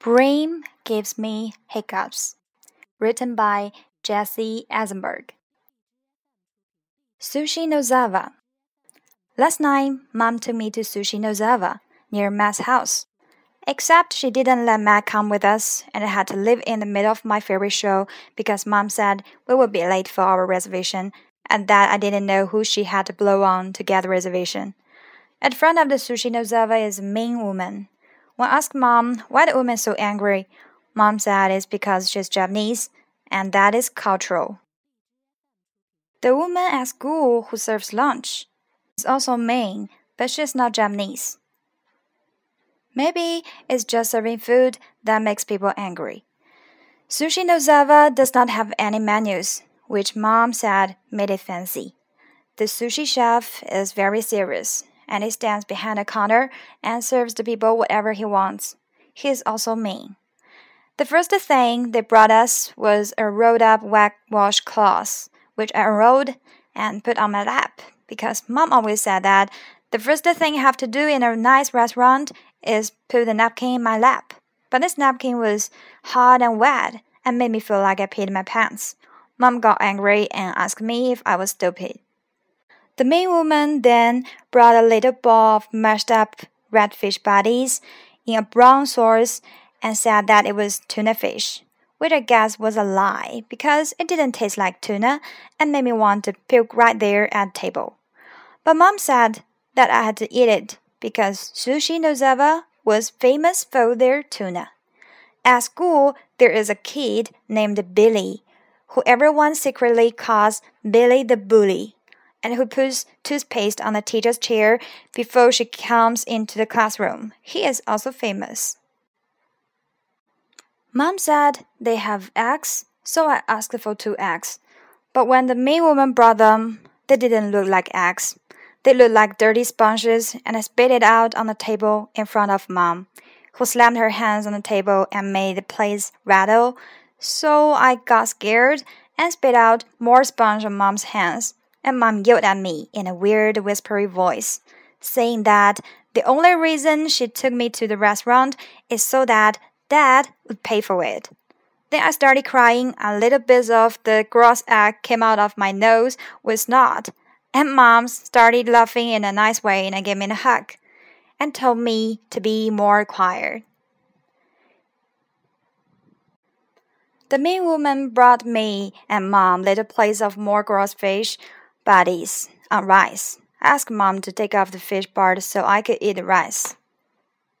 Bream gives me hiccups. Written by Jesse Eisenberg. Sushi Nozawa. Last night, Mom took me to Sushi Nozawa near Matt's house. Except she didn't let Matt come with us, and I had to live in the middle of my favorite show because Mom said we would be late for our reservation, and that I didn't know who she had to blow on to get the reservation. At front of the Sushi Nozawa is a mean woman. When asked Mom why the woman is so angry, Mom said it's because she's Japanese, and that is cultural. The woman at school who serves lunch is also mean, but she's not Japanese. Maybe it's just serving food that makes people angry. Sushi Nozawa does not have any menus, which Mom said made it fancy. The sushi chef is very serious and he stands behind a counter and serves the people whatever he wants. He is also mean. The first thing they brought us was a rolled up whitewash cloth, which I unrolled and put on my lap because mom always said that the first thing you have to do in a nice restaurant is put the napkin in my lap. But this napkin was hard and wet and made me feel like I peed my pants. Mom got angry and asked me if I was stupid. The main woman then brought a little ball of mashed up redfish bodies in a brown sauce and said that it was tuna fish, which I guess was a lie because it didn't taste like tuna and made me want to puke right there at the table. But mom said that I had to eat it because Sushi Nozawa was famous for their tuna. At school, there is a kid named Billy, who everyone secretly calls Billy the Bully and who puts toothpaste on the teacher's chair before she comes into the classroom. He is also famous. Mom said they have eggs, so I asked for two eggs. But when the maid woman brought them, they didn't look like eggs. They looked like dirty sponges, and I spit it out on the table in front of Mom, who slammed her hands on the table and made the place rattle. So I got scared and spit out more sponge on Mom's hands and mom yelled at me in a weird whispery voice, saying that the only reason she took me to the restaurant is so that dad would pay for it. Then I started crying, and little bits of the gross egg came out of my nose with snot. And mom started laughing in a nice way and gave me a hug and told me to be more quiet. The mean woman brought me and mom little plates of more gross fish bodies on rice. I asked mom to take off the fish part so I could eat the rice.